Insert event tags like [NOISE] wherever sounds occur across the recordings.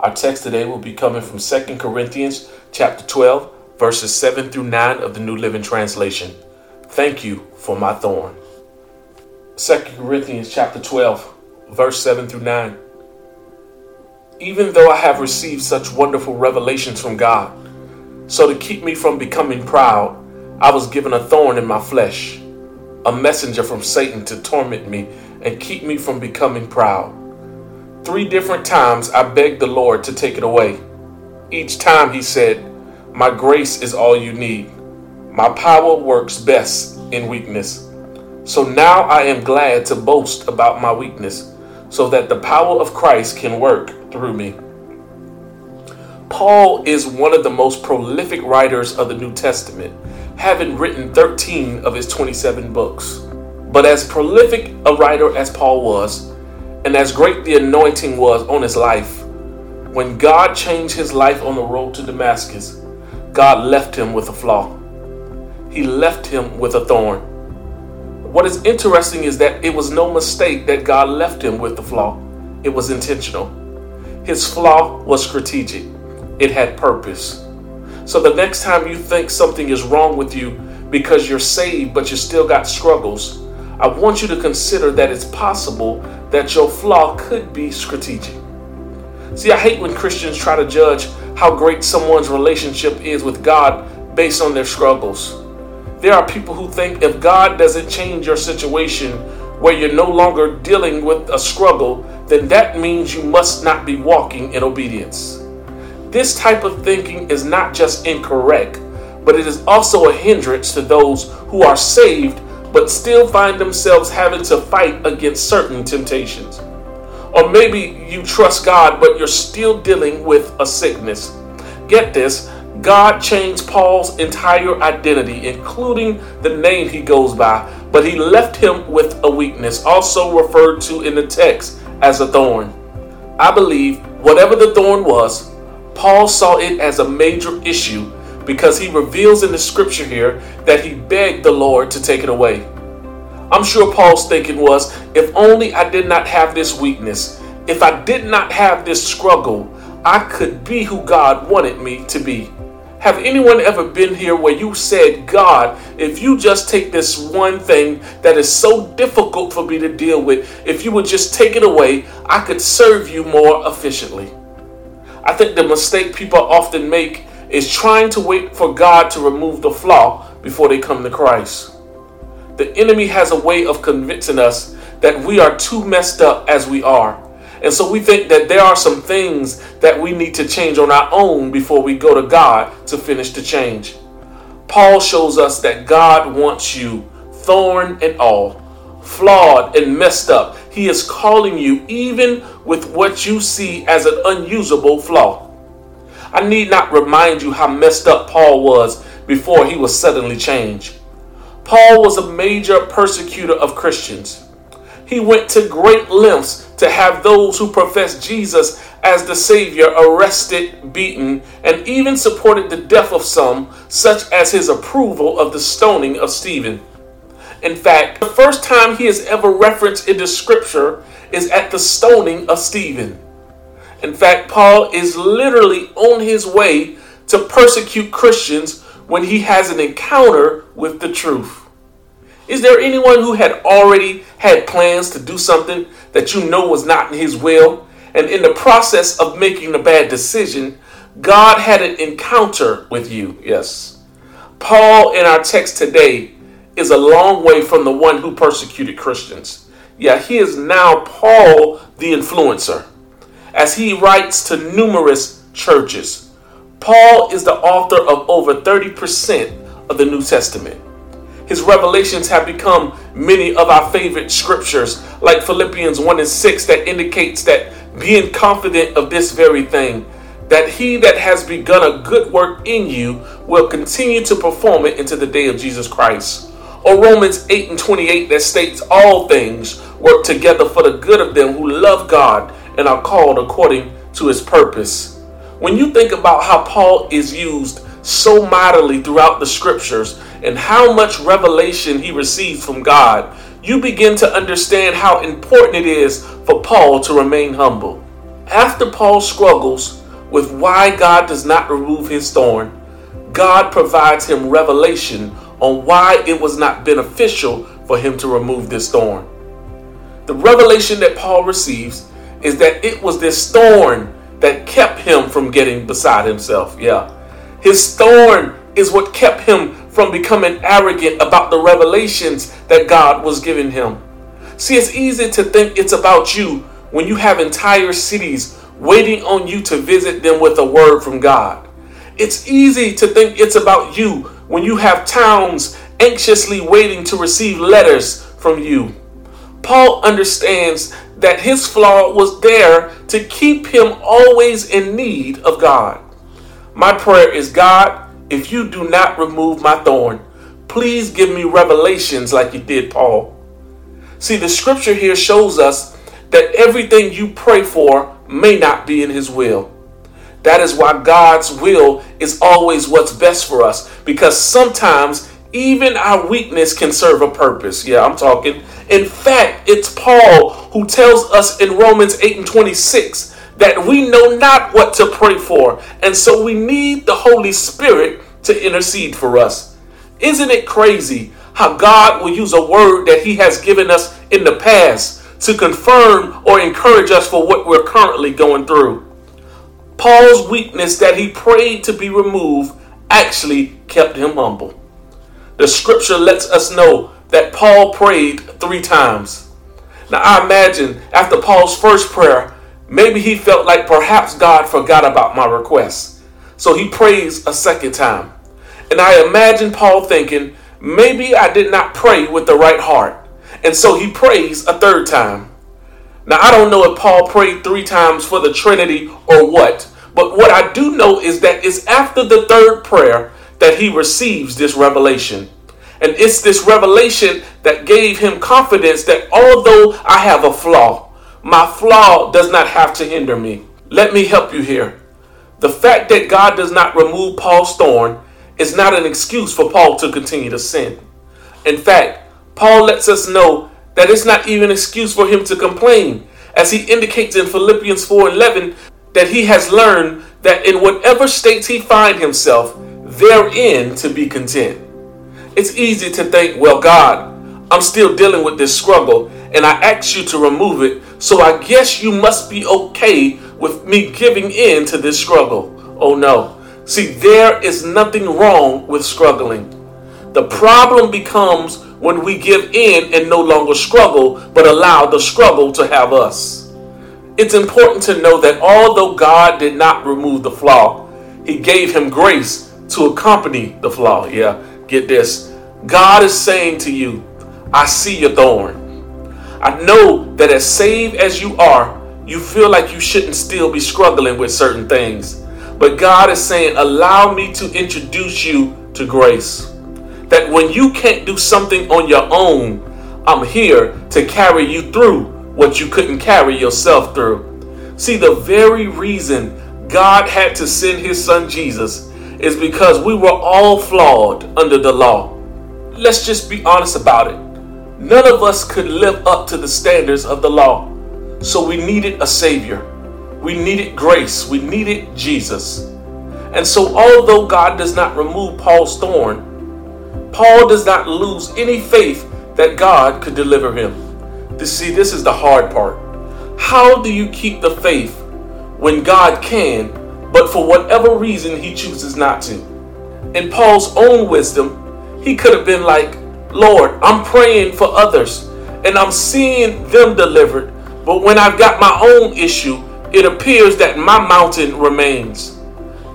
Our text today will be coming from 2 Corinthians chapter 12, verses 7 through 9 of the New Living Translation. Thank you for my thorn. 2 Corinthians chapter 12, verse 7 through 9. Even though I have received such wonderful revelations from God, so to keep me from becoming proud, I was given a thorn in my flesh, a messenger from Satan to torment me and keep me from becoming proud. Three different times I begged the Lord to take it away. Each time he said, My grace is all you need. My power works best in weakness. So now I am glad to boast about my weakness, so that the power of Christ can work through me. Paul is one of the most prolific writers of the New Testament, having written 13 of his 27 books. But as prolific a writer as Paul was, and as great the anointing was on his life, when God changed his life on the road to Damascus, God left him with a flaw. He left him with a thorn. What is interesting is that it was no mistake that God left him with the flaw. It was intentional. His flaw was strategic. It had purpose. So the next time you think something is wrong with you because you're saved but you still got struggles, I want you to consider that it's possible that your flaw could be strategic. See, I hate when Christians try to judge how great someone's relationship is with God based on their struggles. There are people who think if God doesn't change your situation where you're no longer dealing with a struggle, then that means you must not be walking in obedience. This type of thinking is not just incorrect, but it is also a hindrance to those who are saved but still find themselves having to fight against certain temptations. Or maybe you trust God, but you're still dealing with a sickness. Get this God changed Paul's entire identity, including the name he goes by, but he left him with a weakness, also referred to in the text as a thorn. I believe whatever the thorn was, Paul saw it as a major issue because he reveals in the scripture here that he begged the Lord to take it away. I'm sure Paul's thinking was if only I did not have this weakness, if I did not have this struggle, I could be who God wanted me to be. Have anyone ever been here where you said, God, if you just take this one thing that is so difficult for me to deal with, if you would just take it away, I could serve you more efficiently? I think the mistake people often make is trying to wait for God to remove the flaw before they come to Christ. The enemy has a way of convincing us that we are too messed up as we are and so we think that there are some things that we need to change on our own before we go to God to finish the change. Paul shows us that God wants you, thorn and all, flawed and messed up. He is calling you even with what you see as an unusable flaw. I need not remind you how messed up Paul was before he was suddenly changed. Paul was a major persecutor of Christians. He went to great lengths to have those who professed Jesus as the Savior arrested, beaten, and even supported the death of some, such as his approval of the stoning of Stephen. In fact, the first time he is ever referenced in the scripture is at the stoning of Stephen. In fact, Paul is literally on his way to persecute Christians when he has an encounter with the truth. Is there anyone who had already had plans to do something that you know was not in his will? And in the process of making a bad decision, God had an encounter with you. Yes. Paul in our text today is a long way from the one who persecuted Christians. Yeah, he is now Paul the influencer as he writes to numerous churches. Paul is the author of over 30% of the New Testament. His revelations have become many of our favorite scriptures, like Philippians 1 and 6, that indicates that being confident of this very thing, that he that has begun a good work in you will continue to perform it into the day of Jesus Christ. Or Romans 8 and 28 that states all things work together for the good of them who love God and are called according to his purpose. When you think about how Paul is used so mightily throughout the scriptures, and how much revelation he receives from God, you begin to understand how important it is for Paul to remain humble. After Paul struggles with why God does not remove his thorn, God provides him revelation on why it was not beneficial for him to remove this thorn. The revelation that Paul receives is that it was this thorn that kept him from getting beside himself. Yeah. His thorn is what kept him from becoming arrogant about the revelations that God was giving him. See, it's easy to think it's about you when you have entire cities waiting on you to visit them with a word from God. It's easy to think it's about you when you have towns anxiously waiting to receive letters from you. Paul understands that his flaw was there to keep him always in need of God. My prayer is God, if you do not remove my thorn, please give me revelations like you did Paul. See, the scripture here shows us that everything you pray for may not be in his will. That is why God's will is always what's best for us because sometimes even our weakness can serve a purpose. Yeah, I'm talking. In fact, it's Paul who tells us in Romans 8 and 26 that we know not what to pray for. And so we need the Holy Spirit to intercede for us. Isn't it crazy how God will use a word that He has given us in the past to confirm or encourage us for what we're currently going through? Paul's weakness that he prayed to be removed actually kept him humble. The scripture lets us know that Paul prayed three times. Now, I imagine after Paul's first prayer, Maybe he felt like perhaps God forgot about my request. So he prays a second time. And I imagine Paul thinking, maybe I did not pray with the right heart. And so he prays a third time. Now, I don't know if Paul prayed three times for the Trinity or what, but what I do know is that it's after the third prayer that he receives this revelation. And it's this revelation that gave him confidence that although I have a flaw, my flaw does not have to hinder me. Let me help you here. The fact that God does not remove Paul's thorn is not an excuse for Paul to continue to sin. In fact, Paul lets us know that it's not even an excuse for him to complain, as he indicates in Philippians 4:11 that he has learned that in whatever states he find himself, therein to be content. It's easy to think, well, God, I'm still dealing with this struggle, and I ask you to remove it, so I guess you must be okay with me giving in to this struggle. Oh no. See, there is nothing wrong with struggling. The problem becomes when we give in and no longer struggle, but allow the struggle to have us. It's important to know that although God did not remove the flaw, He gave him grace to accompany the flaw. Yeah, get this. God is saying to you, I see your thorn. I know that as saved as you are, you feel like you shouldn't still be struggling with certain things. But God is saying, allow me to introduce you to grace. That when you can't do something on your own, I'm here to carry you through what you couldn't carry yourself through. See, the very reason God had to send his son Jesus is because we were all flawed under the law. Let's just be honest about it. None of us could live up to the standards of the law. So we needed a Savior. We needed grace. We needed Jesus. And so, although God does not remove Paul's thorn, Paul does not lose any faith that God could deliver him. To see, this is the hard part. How do you keep the faith when God can, but for whatever reason he chooses not to? In Paul's own wisdom, he could have been like, Lord, I'm praying for others and I'm seeing them delivered. But when I've got my own issue, it appears that my mountain remains.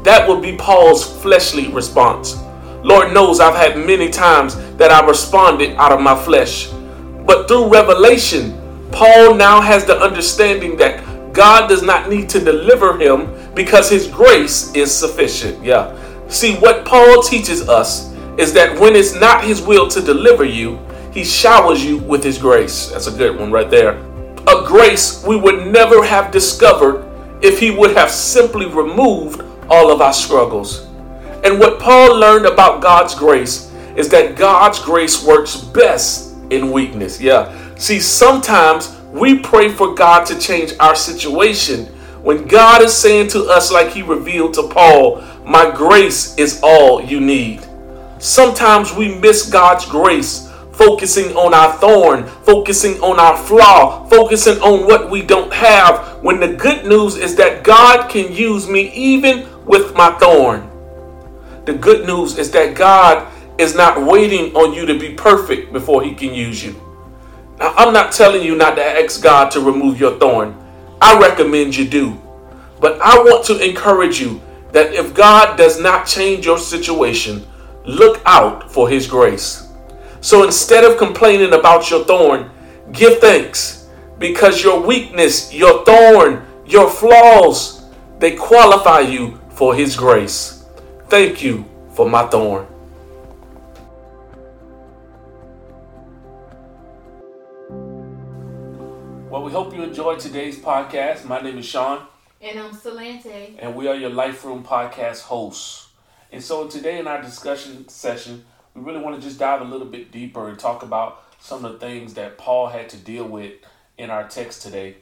That would be Paul's fleshly response. Lord knows I've had many times that I responded out of my flesh. But through revelation, Paul now has the understanding that God does not need to deliver him because his grace is sufficient. Yeah. See, what Paul teaches us is that when it's not His will to deliver you, He showers you with His grace. That's a good one right there. A grace we would never have discovered if He would have simply removed all of our struggles. And what Paul learned about God's grace is that God's grace works best in weakness. Yeah. See, sometimes we pray for God to change our situation When God is saying to us, like He revealed to Paul, My grace is all you need. Sometimes we miss God's grace, focusing on our thorn, focusing on our flaw, focusing on what we don't have, when the good news is that God can use me even with my thorn. The good news is that God is not waiting on you to be perfect before he can use you. Now, I'm not telling you not to ask God to remove your thorn. I recommend you do. But I want to encourage you that if God does not change your situation, look out for his grace. So instead of complaining about your thorn, give thanks because your weakness, your thorn, your flaws, they qualify you for his grace. Thank you for my thorn. Well, we hope you enjoyed today's podcast. My name is Sean. And I'm Salante. And we are your Life Room podcast hosts. And so today in our discussion session, we really want to just dive a little bit deeper and talk about some of the things that Paul had to deal with in our text today.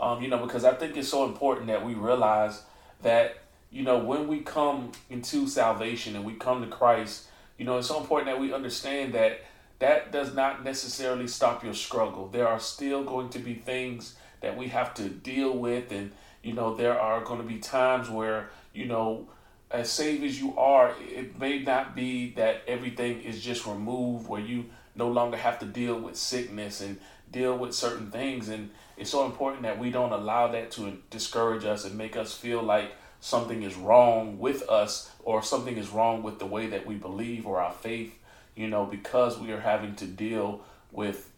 Um, you know, because I think it's so important that we realize that, you know, when we come into salvation and we come to Christ, you know, it's so important that we understand that that does not necessarily stop your struggle. There are still going to be things that we have to deal with, and you know, there are going to be times where you know, as saved as you are, it may not be that everything is just removed, where you no longer have to deal with sickness and deal with certain things, and it's so important that we don't allow that to discourage us and make us feel like something is wrong with us or something is wrong with the way that we believe or our faith you know, because we are having to deal with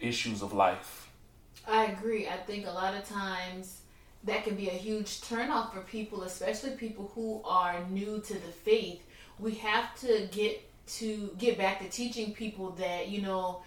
issues of life. I agree. I think a lot of times that can be a huge turnoff for people, especially people who are new to the faith. We have to get to get back to teaching people that, you know,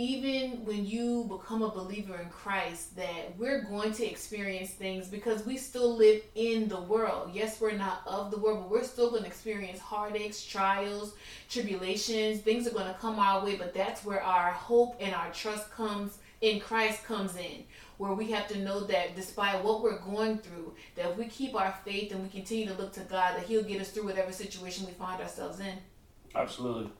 even when you become a believer in Christ, that we're going to experience things because we still live in the world. Yes, we're not of the world, but we're still going to experience heartaches, trials, tribulations. Things are going to come our way, but that's where our hope and our trust comes in Christ comes in. Where we have to know that despite what we're going through, that if we keep our faith and we continue to look to God, that He'll get us through whatever situation we find ourselves in. Absolutely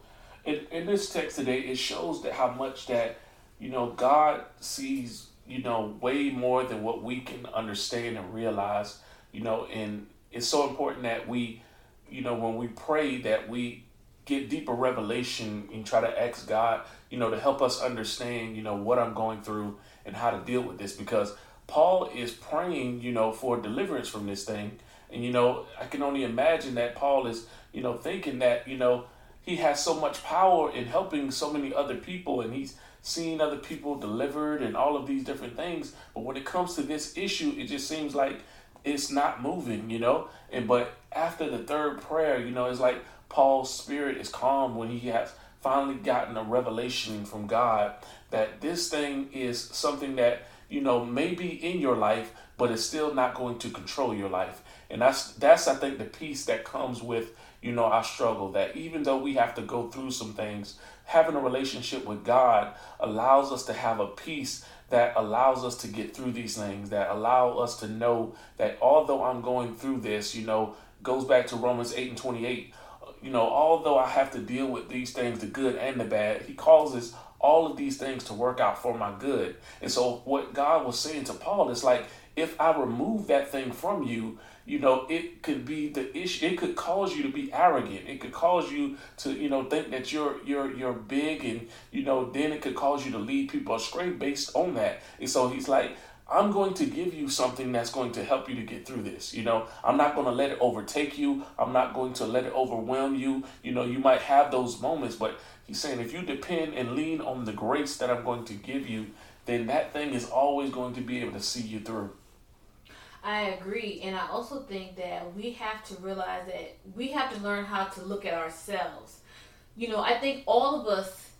in, in this text today, it shows that how much that you know God sees you know way more than what we can understand and realize. You know, and it's so important that we, you know, when we pray that we get deeper revelation and try to ask God, you know, to help us understand, you know, what I'm going through and how to deal with this because Paul is praying, you know, for deliverance from this thing. And you know, I can only imagine that Paul is, you know, thinking that, you know, he has so much power in helping so many other people and he's seeing other people delivered and all of these different things. But when it comes to this issue it just seems like it's not moving you know? And but after the third prayer you know it's like paul's spirit is calm when he has finally gotten a revelation from god that this thing is something that you know may be in your life but it's still not going to control your life. And that's that's i think the peace that comes with you know, our struggle. That even though we have to go through some things, having a relationship with God allows us to have a peace that allows us to get through these things, that allow us to know that although I'm going through this, you know, goes back to Romans 8 and 28. You know, although I have to deal with these things, the good and the bad, he causes all of these things to work out for my good. And so, what God was saying to Paul is like, if I remove that thing from you, you know, it could be the issue. It could cause you to be arrogant. It could cause you to, you know, think that you're you're you're big, and you know, then it could cause you to lead people astray based on that. And so he's like, I'm going to give you something that's going to help you to get through this. You know, I'm not going to let it overtake you. I'm not going to let it overwhelm you. You know, you might have those moments, but he's saying if you depend and lean on the grace that I'm going to give you, then that thing is always going to be able to see you through. I agree. And I also think that we have to realize that we have to learn how to look at ourselves. You know, I think all of us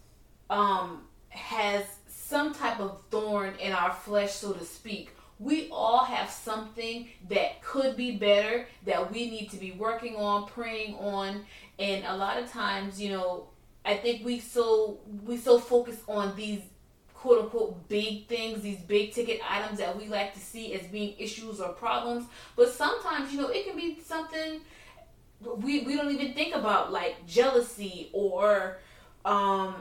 um, has some type of thorn in our flesh, so to speak. We all have something that could be better that we need to be working on, praying on, and a lot of times, you know, I think we so we so focus on these quote unquote big things, these big ticket items that we like to see as being issues or problems. But sometimes, you know, it can be something we, we don't even think about, like jealousy or, um,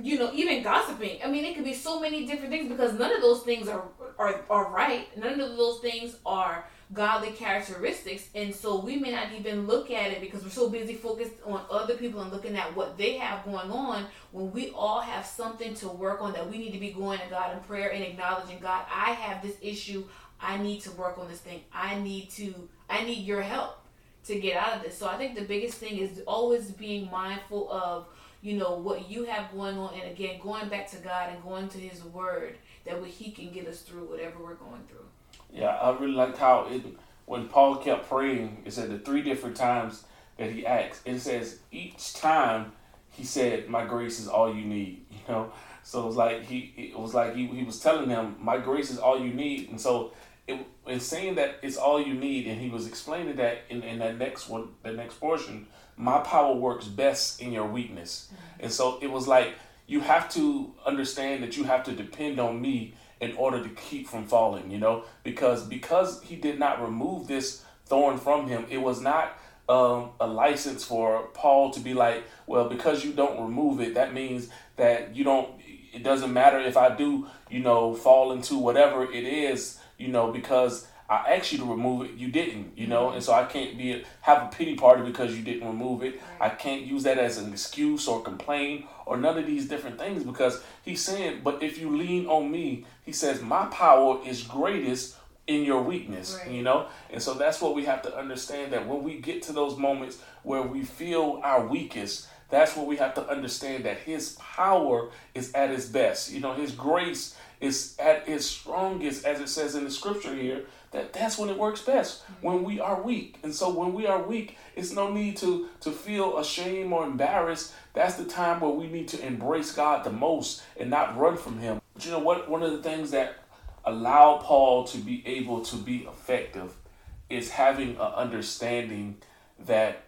you know, even gossiping. I mean, it could be so many different things because none of those things are, are, are right. None of those things are godly characteristics. And so we may not even look at it because we're so busy focused on other people and looking at what they have going on when we all have something to work on that we need to be going to God in prayer and acknowledging God, I have this issue. I need to work on this thing. I need to, I need your help to get out of this. So I think the biggest thing is always being mindful of, you know, what you have going on. And again, going back to God and going to his word that way he can get us through whatever we're going through. Yeah, I really liked how it when Paul kept praying. It said the three different times that he asked. It says each time he said, "My grace is all you need." [LAUGHS] You know, so it was like he it was like he, he was telling them, "My grace is all you need," and so. It, in saying that it's all you need, and he was explaining that in, in that next one, the next portion, my power works best in your weakness. Mm-hmm. And so it was like you have to understand that you have to depend on me in order to keep from falling, you know, because because he did not remove this thorn from him, it was not um, a license for Paul to be like, well, because you don't remove it, that means that you don't. It doesn't matter if I do, you know, fall into whatever it is, you know, because I asked you to remove it, you didn't, you know, mm-hmm. and so I can't be have a pity party because you didn't remove it. I can't use that as an excuse or complain or none of these different things because he's saying, but if you lean on me, he says, my power is greatest in your weakness, right. you know? And so that's what we have to understand that when we get to those moments where we feel our weakest, that's what we have to understand that his power is at its best. You know, his grace is at its strongest, as it says in the scripture here, that that's when it works best. When we are weak. And so when we are weak it's no need to to feel ashamed or embarrassed. That's the time where we need to embrace god the most and not run from him. But you know what? One of the things that allowed paul to be able to be effective is having an understanding that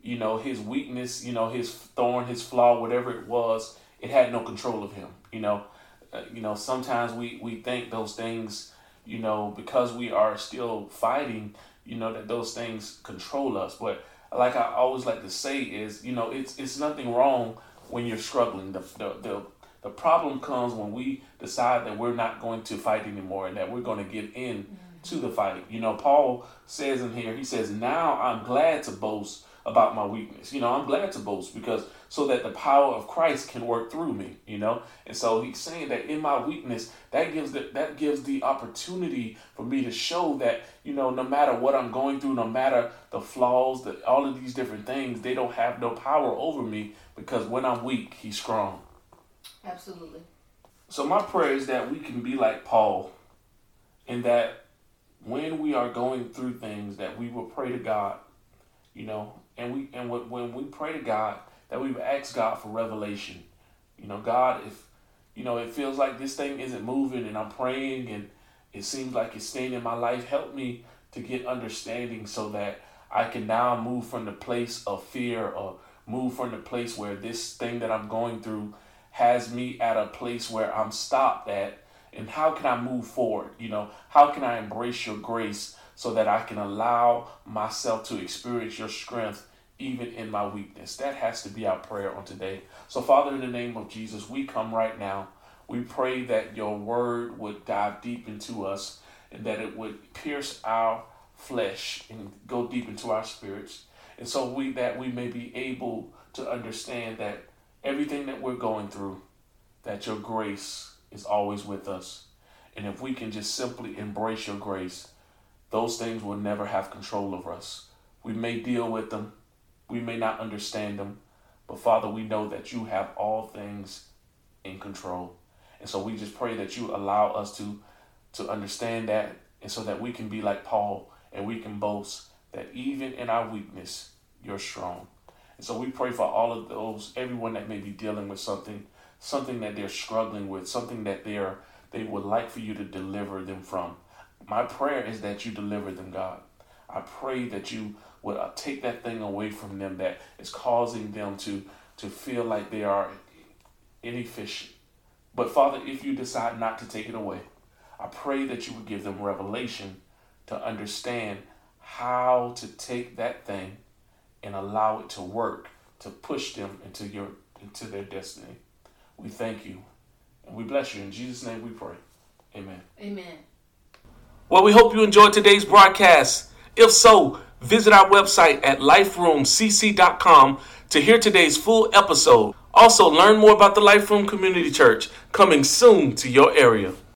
you know his weakness you know his thorn his flaw whatever it was it had no control of him. You know uh, you know sometimes we we think those things you know, because we are still fighting, you know, that those things control us. But like I always like to say is, you know, it's it's nothing wrong when you're struggling. The the the, the problem comes when we decide that we're not going to fight anymore and that we're going to get in mm-hmm. to the fight. You know, Paul says in here, he says, "Now I'm glad to boast about my weakness. You know, I'm glad to boast because so that the power of Christ can work through me, you know? And so he's saying that in my weakness, that gives the, that gives the opportunity for me to show that, you know, no matter what I'm going through, no matter the flaws, that all of these different things, they don't have no power over me because when I'm weak, he's strong. Absolutely. So my prayer is that we can be like Paul and that when we are going through things that we will pray to God, you know, and we and when we pray to God, that we ask God for revelation. You know, God, if you know it feels like this thing isn't moving, and I'm praying, and it seems like it's staying in my life, help me to get understanding so that I can now move from the place of fear or move from the place where this thing that I'm going through has me at a place where I'm stopped at and how can I move forward? You know, how can I embrace your grace so that I can allow myself to experience your strength even in my weakness. That has to be our prayer on today. So, Father, in the name of Jesus, we come right now. We pray that your word would dive deep into us and that it would pierce our flesh and go deep into our spirits. And so we that we may be able to understand that everything that we're going through, that your grace is always with us. And if we can just simply embrace your grace, those things will never have control over us. We may deal with them, we may not understand them, but Father, we know that you have all things in control. And so we just pray that you allow us to to understand that and so that we can be like Paul and we can boast that even in our weakness, you're strong. And so we pray for all of those, everyone that may be dealing with something, something that they're struggling with, something that they're they would like for you to deliver them from. My prayer is that you deliver them, God. I pray that you would uh, take that thing away from them that is causing them to to feel like they are inefficient. But Father, if you decide not to take it away, I pray that you would give them revelation to understand how to take that thing and allow it to work to push them into your into their destiny. We thank you and we bless you. In Jesus' name we pray. Amen. Amen. Well, we hope you enjoyed today's broadcast. If so, visit our website at liferoomcc.com to hear today's full episode. Also, learn more about the Life Room Community Church coming soon to your area.